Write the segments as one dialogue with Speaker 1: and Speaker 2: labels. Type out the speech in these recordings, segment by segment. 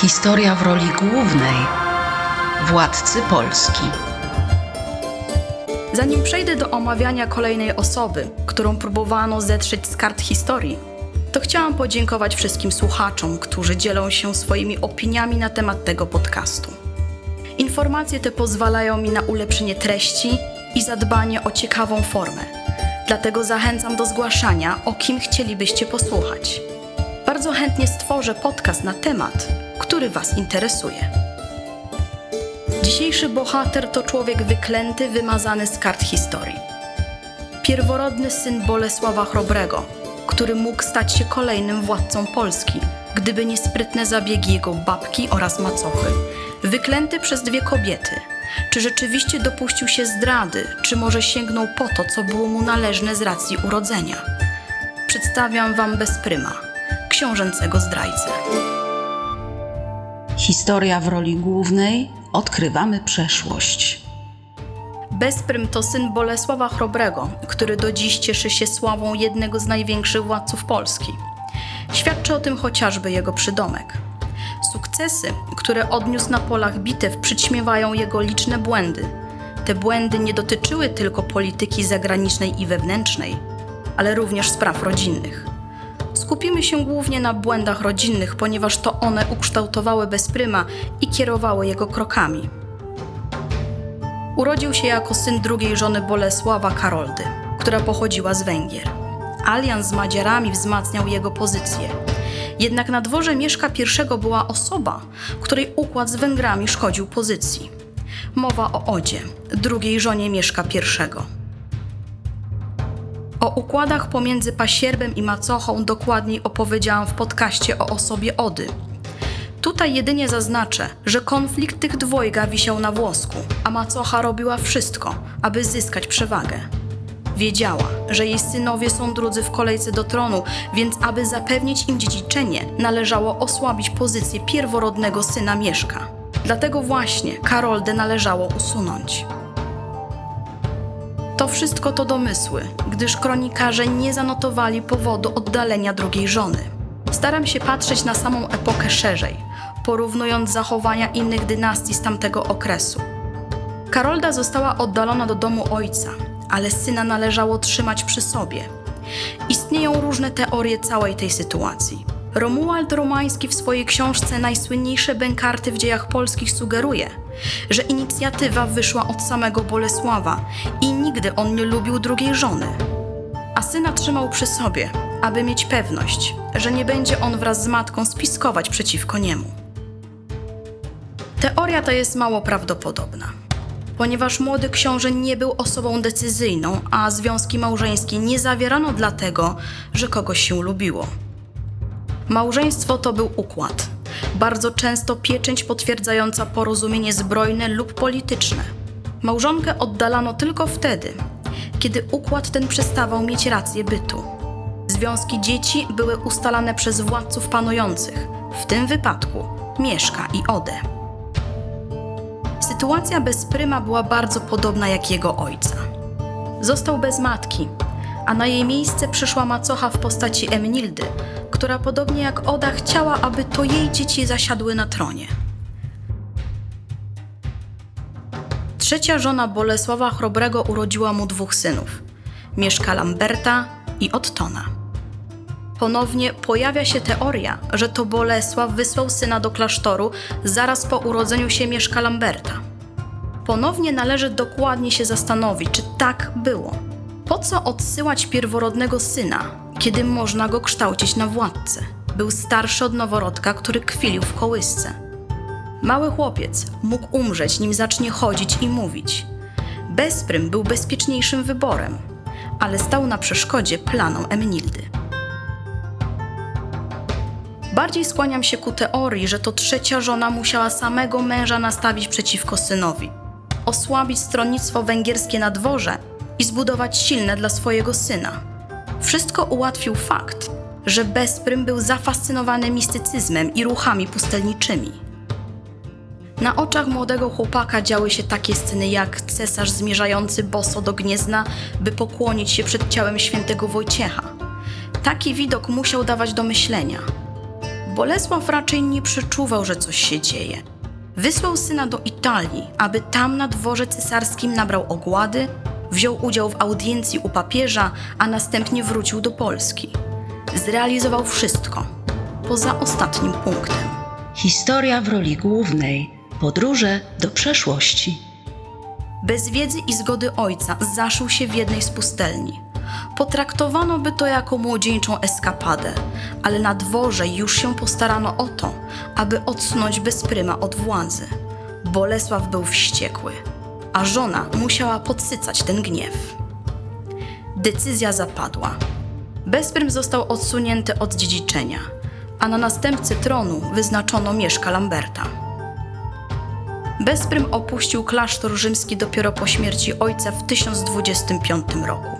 Speaker 1: Historia w roli głównej władcy Polski.
Speaker 2: Zanim przejdę do omawiania kolejnej osoby, którą próbowano zetrzeć z kart historii, to chciałam podziękować wszystkim słuchaczom, którzy dzielą się swoimi opiniami na temat tego podcastu. Informacje te pozwalają mi na ulepszenie treści i zadbanie o ciekawą formę. Dlatego zachęcam do zgłaszania, o kim chcielibyście posłuchać. Bardzo chętnie stworzę podcast na temat, który Was interesuje. Dzisiejszy bohater to człowiek wyklęty, wymazany z kart historii. Pierworodny syn Bolesława Chrobrego, który mógł stać się kolejnym władcą Polski, gdyby nie sprytne zabiegi jego babki oraz macochy. Wyklęty przez dwie kobiety. Czy rzeczywiście dopuścił się zdrady, czy może sięgnął po to, co było mu należne z racji urodzenia? Przedstawiam wam bezpryma, książęcego zdrajcę.
Speaker 1: Historia w roli głównej odkrywamy przeszłość.
Speaker 2: Bezprym to syn Bolesława Chrobrego, który do dziś cieszy się sławą jednego z największych władców Polski. Świadczy o tym chociażby jego przydomek. Sukcesy, które odniósł na polach bitew, przyćmiewają jego liczne błędy. Te błędy nie dotyczyły tylko polityki zagranicznej i wewnętrznej, ale również spraw rodzinnych. Skupimy się głównie na błędach rodzinnych, ponieważ to one ukształtowały Bezpryma i kierowały jego krokami. Urodził się jako syn drugiej żony Bolesława Karoldy, która pochodziła z Węgier. Alians z Madziarami wzmacniał jego pozycję. Jednak na dworze Mieszka I była osoba, której układ z Węgrami szkodził pozycji. Mowa o Odzie, drugiej żonie Mieszka I. O układach pomiędzy pasierbem i macochą dokładniej opowiedziałam w podcaście o osobie Ody. Tutaj jedynie zaznaczę, że konflikt tych dwojga wisiał na włosku, a macocha robiła wszystko, aby zyskać przewagę. Wiedziała, że jej synowie są drudzy w kolejce do tronu, więc aby zapewnić im dziedziczenie, należało osłabić pozycję pierworodnego syna Mieszka. Dlatego właśnie Karoldę należało usunąć. Wszystko to domysły, gdyż kronikarze nie zanotowali powodu oddalenia drugiej żony. Staram się patrzeć na samą epokę szerzej, porównując zachowania innych dynastii z tamtego okresu. Karolda została oddalona do domu ojca, ale syna należało trzymać przy sobie. Istnieją różne teorie całej tej sytuacji. Romuald Romański w swojej książce Najsłynniejsze bękarty w dziejach polskich sugeruje, że inicjatywa wyszła od samego Bolesława i nigdy on nie lubił drugiej żony. A syna trzymał przy sobie, aby mieć pewność, że nie będzie on wraz z matką spiskować przeciwko niemu. Teoria ta jest mało prawdopodobna, ponieważ młody książę nie był osobą decyzyjną, a związki małżeńskie nie zawierano dlatego, że kogoś się lubiło. Małżeństwo to był układ, bardzo często pieczęć potwierdzająca porozumienie zbrojne lub polityczne. Małżonkę oddalano tylko wtedy, kiedy układ ten przestawał mieć rację bytu. Związki dzieci były ustalane przez władców panujących, w tym wypadku Mieszka i Odę. Sytuacja Bezpryma była bardzo podobna jak jego ojca. Został bez matki, a na jej miejsce przyszła macocha w postaci Emnildy, która podobnie jak Oda chciała, aby to jej dzieci zasiadły na tronie. Trzecia żona Bolesława Chrobrego urodziła mu dwóch synów: Mieszka Lamberta i Ottona. Ponownie pojawia się teoria, że to Bolesław wysłał syna do klasztoru zaraz po urodzeniu się Mieszka Lamberta. Ponownie należy dokładnie się zastanowić, czy tak było. Po co odsyłać pierworodnego syna, kiedy można go kształcić na władcę? Był starszy od noworodka, który kwilił w kołysce. Mały chłopiec mógł umrzeć, nim zacznie chodzić i mówić. Bezprym był bezpieczniejszym wyborem, ale stał na przeszkodzie planom Emnildy. Bardziej skłaniam się ku teorii, że to trzecia żona musiała samego męża nastawić przeciwko synowi, osłabić stronnictwo węgierskie na dworze i zbudować silne dla swojego syna. Wszystko ułatwił fakt, że Bezprym był zafascynowany mistycyzmem i ruchami pustelniczymi. Na oczach młodego chłopaka działy się takie sceny jak cesarz zmierzający boso do Gniezna, by pokłonić się przed ciałem świętego Wojciecha. Taki widok musiał dawać do myślenia. Bolesław raczej nie przeczuwał, że coś się dzieje. Wysłał syna do Italii, aby tam na dworze cesarskim nabrał ogłady, wziął udział w audiencji u papieża, a następnie wrócił do Polski. Zrealizował wszystko, poza ostatnim punktem.
Speaker 1: Historia w roli głównej. Podróże do przeszłości.
Speaker 2: Bez wiedzy i zgody ojca zaszył się w jednej z pustelni. Potraktowano by to jako młodzieńczą eskapadę, ale na dworze już się postarano o to, aby odsunąć bezpryma od władzy. Bolesław był wściekły, a żona musiała podsycać ten gniew. Decyzja zapadła. Bezprym został odsunięty od dziedziczenia, a na następcy tronu wyznaczono Mieszka Lamberta. Bezprym opuścił klasztor rzymski dopiero po śmierci ojca w 1025 roku.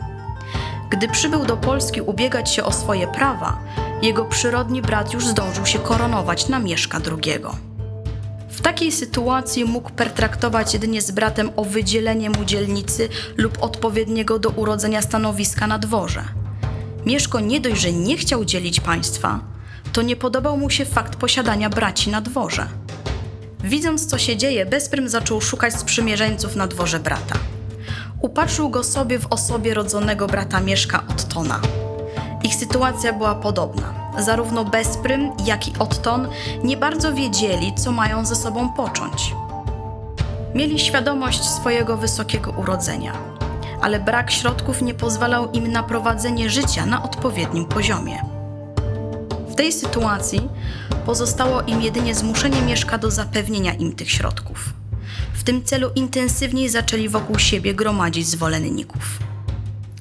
Speaker 2: Gdy przybył do Polski ubiegać się o swoje prawa, jego przyrodni brat już zdążył się koronować na Mieszka II. W takiej sytuacji mógł pertraktować jedynie z bratem o wydzielenie mu dzielnicy lub odpowiedniego do urodzenia stanowiska na dworze. Mieszko nie dość, że nie chciał dzielić państwa, to nie podobał mu się fakt posiadania braci na dworze. Widząc, co się dzieje, Bezprym zaczął szukać sprzymierzeńców na dworze brata. Upatrzył go sobie w osobie rodzonego brata Mieszka Ottona. Ich sytuacja była podobna. Zarówno Bezprym, jak i Otton nie bardzo wiedzieli, co mają ze sobą począć. Mieli świadomość swojego wysokiego urodzenia, ale brak środków nie pozwalał im na prowadzenie życia na odpowiednim poziomie. W tej sytuacji pozostało im jedynie zmuszenie Mieszka do zapewnienia im tych środków. W tym celu intensywniej zaczęli wokół siebie gromadzić zwolenników.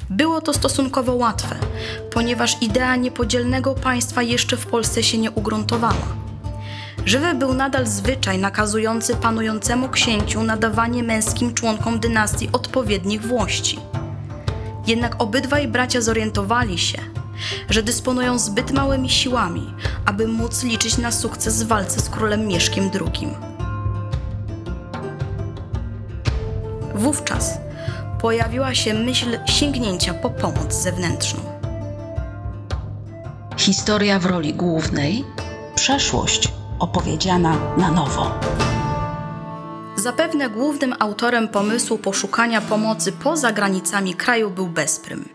Speaker 2: Było to stosunkowo łatwe, ponieważ idea niepodzielnego państwa jeszcze w Polsce się nie ugruntowała. Żywy był nadal zwyczaj nakazujący panującemu księciu nadawanie męskim członkom dynastii odpowiednich włości. Jednak obydwaj bracia zorientowali się, że dysponują zbyt małymi siłami, aby móc liczyć na sukces w walce z królem Mieszkiem II. Wówczas pojawiła się myśl sięgnięcia po pomoc zewnętrzną.
Speaker 1: Historia w roli głównej. Przeszłość opowiedziana na nowo.
Speaker 2: Zapewne głównym autorem pomysłu poszukania pomocy poza granicami kraju był Bezprym.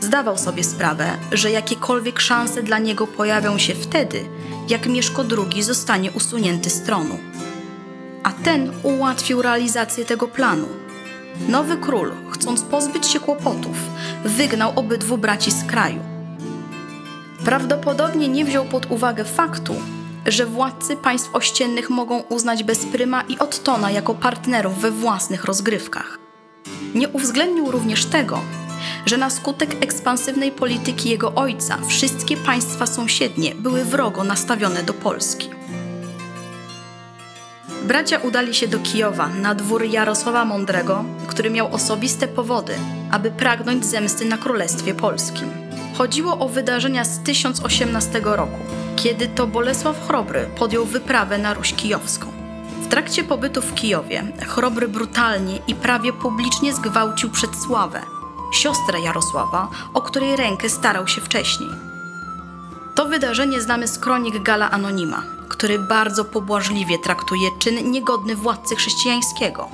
Speaker 2: Zdawał sobie sprawę, że jakiekolwiek szanse dla niego pojawią się wtedy, jak Mieszko II zostanie usunięty z tronu. A ten ułatwił realizację tego planu. Nowy król, chcąc pozbyć się kłopotów, wygnał obydwu braci z kraju. Prawdopodobnie nie wziął pod uwagę faktu, że władcy państw ościennych mogą uznać Bezpryma i Ottona jako partnerów we własnych rozgrywkach. Nie uwzględnił również tego, że na skutek ekspansywnej polityki jego ojca wszystkie państwa sąsiednie były wrogo nastawione do Polski. Bracia udali się do Kijowa na dwór Jarosława Mądrego, który miał osobiste powody, aby pragnąć zemsty na Królestwie Polskim. Chodziło o wydarzenia z 1018 roku, kiedy to Bolesław Chrobry podjął wyprawę na Ruś Kijowską. W trakcie pobytu w Kijowie Chrobry brutalnie i prawie publicznie zgwałcił Przedsławę, siostrę Jarosława, o której rękę starał się wcześniej. To wydarzenie znamy z kronik Gala Anonima, który bardzo pobłażliwie traktuje czyn niegodny władcy chrześcijańskiego.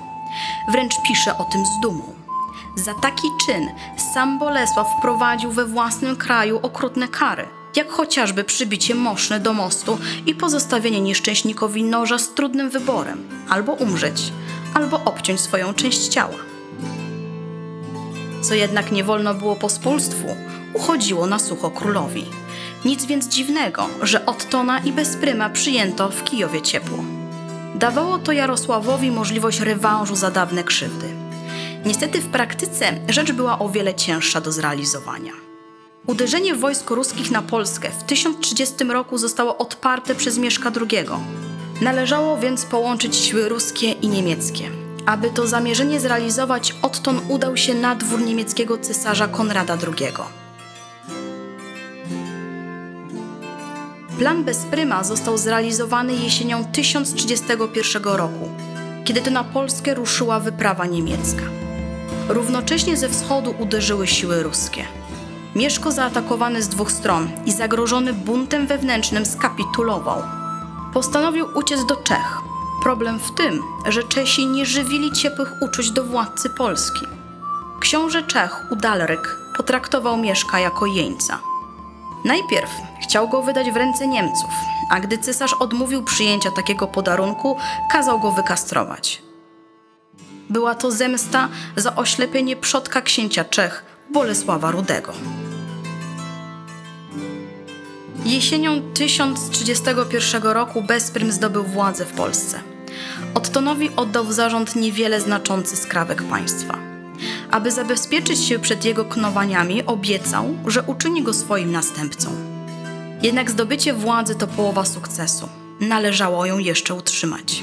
Speaker 2: Wręcz pisze o tym z dumą. Za taki czyn sam Bolesław wprowadził we własnym kraju okrutne kary, jak chociażby przybicie moszny do mostu i pozostawienie nieszczęśnikowi noża z trudnym wyborem albo umrzeć, albo obciąć swoją część ciała. Co jednak nie wolno było pospólstwu, uchodziło na sucho królowi. Nic więc dziwnego, że Ottona i Bezpryma przyjęto w Kijowie ciepło. Dawało to Jarosławowi możliwość rewanżu za dawne krzywdy. Niestety w praktyce rzecz była o wiele cięższa do zrealizowania. Uderzenie wojsk ruskich na Polskę w 1030 roku zostało odparte przez Mieszka II. Należało więc połączyć siły ruskie i niemieckie. Aby to zamierzenie zrealizować, Otton udał się na dwór niemieckiego cesarza Konrada II. Plan Bezpryma został zrealizowany jesienią 1031 roku, kiedy to na Polskę ruszyła wyprawa niemiecka. Równocześnie ze wschodu uderzyły siły ruskie. Mieszko zaatakowany z dwóch stron i zagrożony buntem wewnętrznym skapitulował. Postanowił uciec do Czech. Problem w tym, że Czesi nie żywili ciepłych uczuć do władcy Polski. Książę Czech Udalryk potraktował Mieszka jako jeńca. Najpierw chciał go wydać w ręce Niemców, a gdy cesarz odmówił przyjęcia takiego podarunku, kazał go wykastrować. Była to zemsta za oślepienie przodka księcia Czech Bolesława Rudego. Jesienią 1031 roku Bezprym zdobył władzę w Polsce. Ottonowi oddał w zarząd niewiele znaczący skrawek państwa. Aby zabezpieczyć się przed jego knowaniami, obiecał, że uczyni go swoim następcą. Jednak zdobycie władzy to połowa sukcesu. Należało ją jeszcze utrzymać.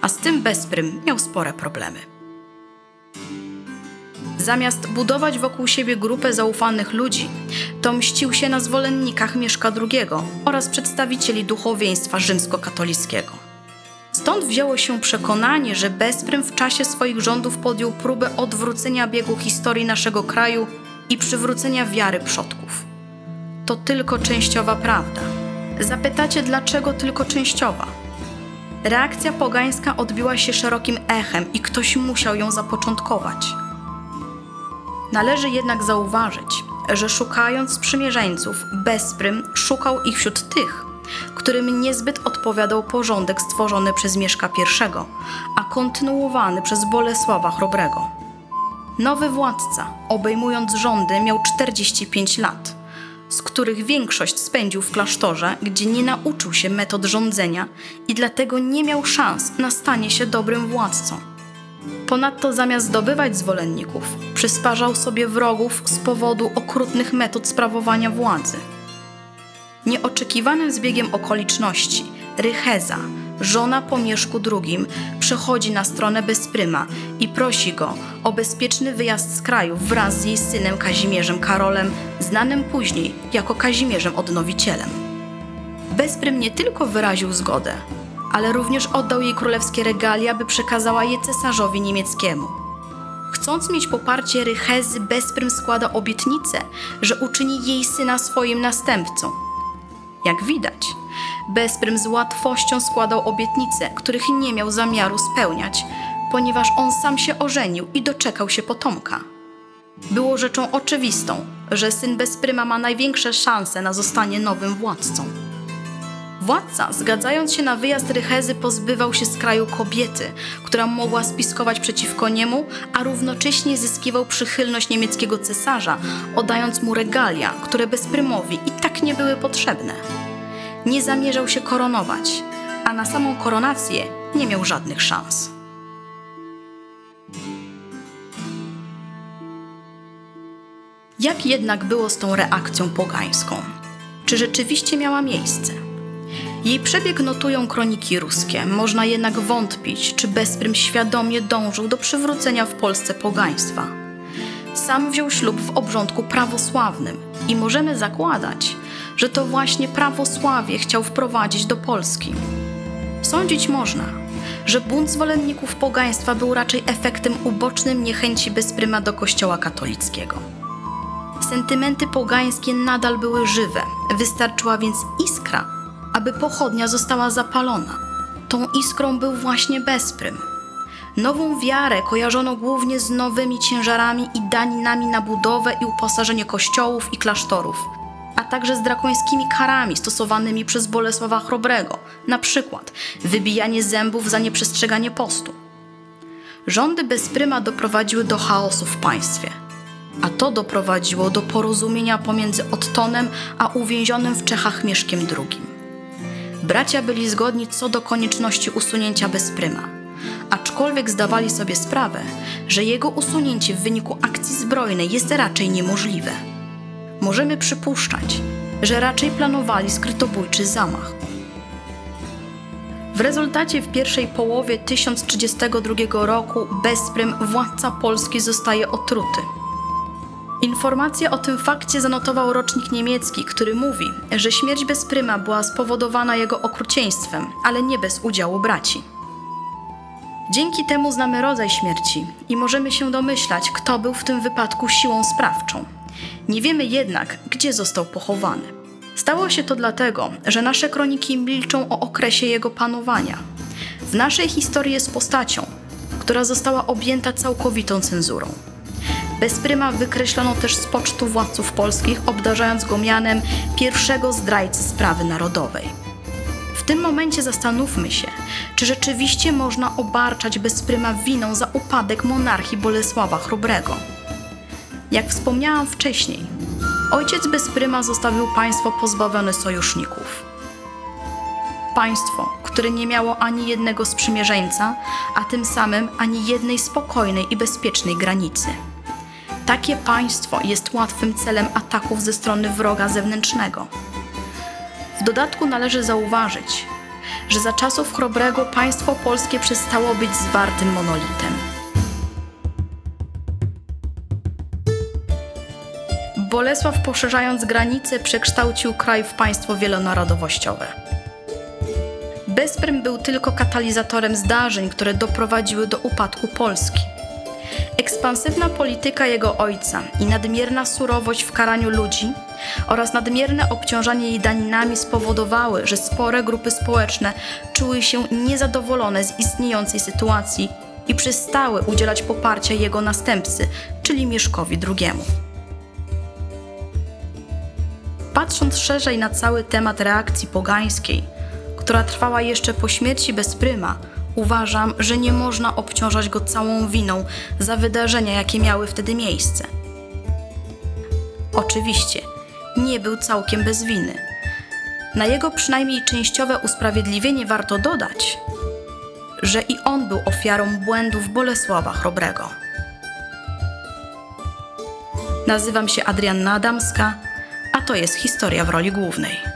Speaker 2: A z tym Bezprym miał spore problemy. Zamiast budować wokół siebie grupę zaufanych ludzi, to mścił się na zwolennikach Mieszka II oraz przedstawicieli duchowieństwa rzymskokatolickiego. Stąd wzięło się przekonanie, że Bezprym w czasie swoich rządów podjął próbę odwrócenia biegu historii naszego kraju i przywrócenia wiary przodków. To tylko częściowa prawda. Zapytacie, dlaczego tylko częściowa? Reakcja pogańska odbiła się szerokim echem i ktoś musiał ją zapoczątkować. Należy jednak zauważyć, że szukając sprzymierzeńców, Bezprym szukał ich wśród tych, którym niezbyt odpowiadał porządek stworzony przez Mieszka I, a kontynuowany przez Bolesława Chrobrego. Nowy władca, obejmując rządy, miał 45 lat, z których większość spędził w klasztorze, gdzie nie nauczył się metod rządzenia i dlatego nie miał szans na stanie się dobrym władcą. Ponadto zamiast zdobywać zwolenników, przysparzał sobie wrogów z powodu okrutnych metod sprawowania władzy. Nieoczekiwanym zbiegiem okoliczności Rycheza, żona po Mieszku II, przechodzi na stronę Bezpryma i prosi go o bezpieczny wyjazd z kraju wraz z jej synem Kazimierzem Karolem, znanym później jako Kazimierzem Odnowicielem. Bezprym nie tylko wyraził zgodę, ale również oddał jej królewskie regalia, by przekazała je cesarzowi niemieckiemu. Chcąc mieć poparcie Rychezy, Bezprym składa obietnicę, że uczyni jej syna swoim następcą. Jak widać, Bezprym z łatwością składał obietnice, których nie miał zamiaru spełniać, ponieważ on sam się ożenił i doczekał się potomka. Było rzeczą oczywistą, że syn Bezpryma ma największe szanse na zostanie nowym władcą. Władca, zgadzając się na wyjazd Rychezy, pozbywał się z kraju kobiety, która mogła spiskować przeciwko niemu, a równocześnie zyskiwał przychylność niemieckiego cesarza, oddając mu regalia, które Bezprymowi i tak nie były potrzebne. Nie zamierzał się koronować, a na samą koronację nie miał żadnych szans. Jak jednak było z tą reakcją pogańską? Czy rzeczywiście miała miejsce? Jej przebieg notują kroniki ruskie. Można jednak wątpić, czy Bezprym świadomie dążył do przywrócenia w Polsce pogaństwa. Sam wziął ślub w obrządku prawosławnym i możemy zakładać, że to właśnie prawosławie chciał wprowadzić do Polski. Sądzić można, że bunt zwolenników pogaństwa był raczej efektem ubocznym niechęci Bezpryma do kościoła katolickiego. Sentymenty pogańskie nadal były żywe, wystarczyła więc iskra, aby pochodnia została zapalona. Tą iskrą był właśnie Bezprym. Nową wiarę kojarzono głównie z nowymi ciężarami i daninami na budowę i uposażenie kościołów i klasztorów, a także z drakońskimi karami stosowanymi przez Bolesława Chrobrego, na przykład wybijanie zębów za nieprzestrzeganie postu. Rządy Bezpryma doprowadziły do chaosu w państwie, a to doprowadziło do porozumienia pomiędzy Ottonem a uwięzionym w Czechach Mieszkiem II. Bracia byli zgodni co do konieczności usunięcia Bezpryma, aczkolwiek zdawali sobie sprawę, że jego usunięcie w wyniku akcji zbrojnej jest raczej niemożliwe. Możemy przypuszczać, że raczej planowali skrytobójczy zamach. W rezultacie w pierwszej połowie 1032 roku Bezprym, władca Polski, zostaje otruty. Informację o tym fakcie zanotował rocznik niemiecki, który mówi, że śmierć Bezpryma była spowodowana jego okrucieństwem, ale nie bez udziału braci. Dzięki temu znamy rodzaj śmierci i możemy się domyślać, kto był w tym wypadku siłą sprawczą. Nie wiemy jednak, gdzie został pochowany. Stało się to dlatego, że nasze kroniki milczą o okresie jego panowania. W naszej historii jest postacią, która została objęta całkowitą cenzurą. Bez pryma wykreślono też z pocztu władców polskich, obdarzając go mianem pierwszego zdrajcy sprawy narodowej. W tym momencie zastanówmy się, czy rzeczywiście można obarczać bezpryma winą za upadek monarchii Bolesława Chrobrego. Jak wspomniałam wcześniej, ojciec bezpryma zostawił państwo pozbawione sojuszników. Państwo, które nie miało ani jednego sprzymierzeńca, a tym samym ani jednej spokojnej i bezpiecznej granicy. Takie państwo jest łatwym celem ataków ze strony wroga zewnętrznego. W dodatku należy zauważyć, że za czasów Chrobrego państwo polskie przestało być zwartym monolitem. Bolesław poszerzając granice przekształcił kraj w państwo wielonarodowościowe. Bezprym był tylko katalizatorem zdarzeń, które doprowadziły do upadku Polski. Ekspansywna polityka jego ojca i nadmierna surowość w karaniu ludzi oraz nadmierne obciążanie jej daninami spowodowały, że spore grupy społeczne czuły się niezadowolone z istniejącej sytuacji i przestały udzielać poparcia jego następcy, czyli Mieszkowi II. Patrząc szerzej na cały temat reakcji pogańskiej, która trwała jeszcze po śmierci Bezpryma, uważam, że nie można obciążać go całą winą za wydarzenia, jakie miały wtedy miejsce. Oczywiście, nie był całkiem bez winy. Na jego przynajmniej częściowe usprawiedliwienie warto dodać, że i on był ofiarą błędów Bolesława Chrobrego. Nazywam się Adrianna Adamska, a to jest historia w roli głównej.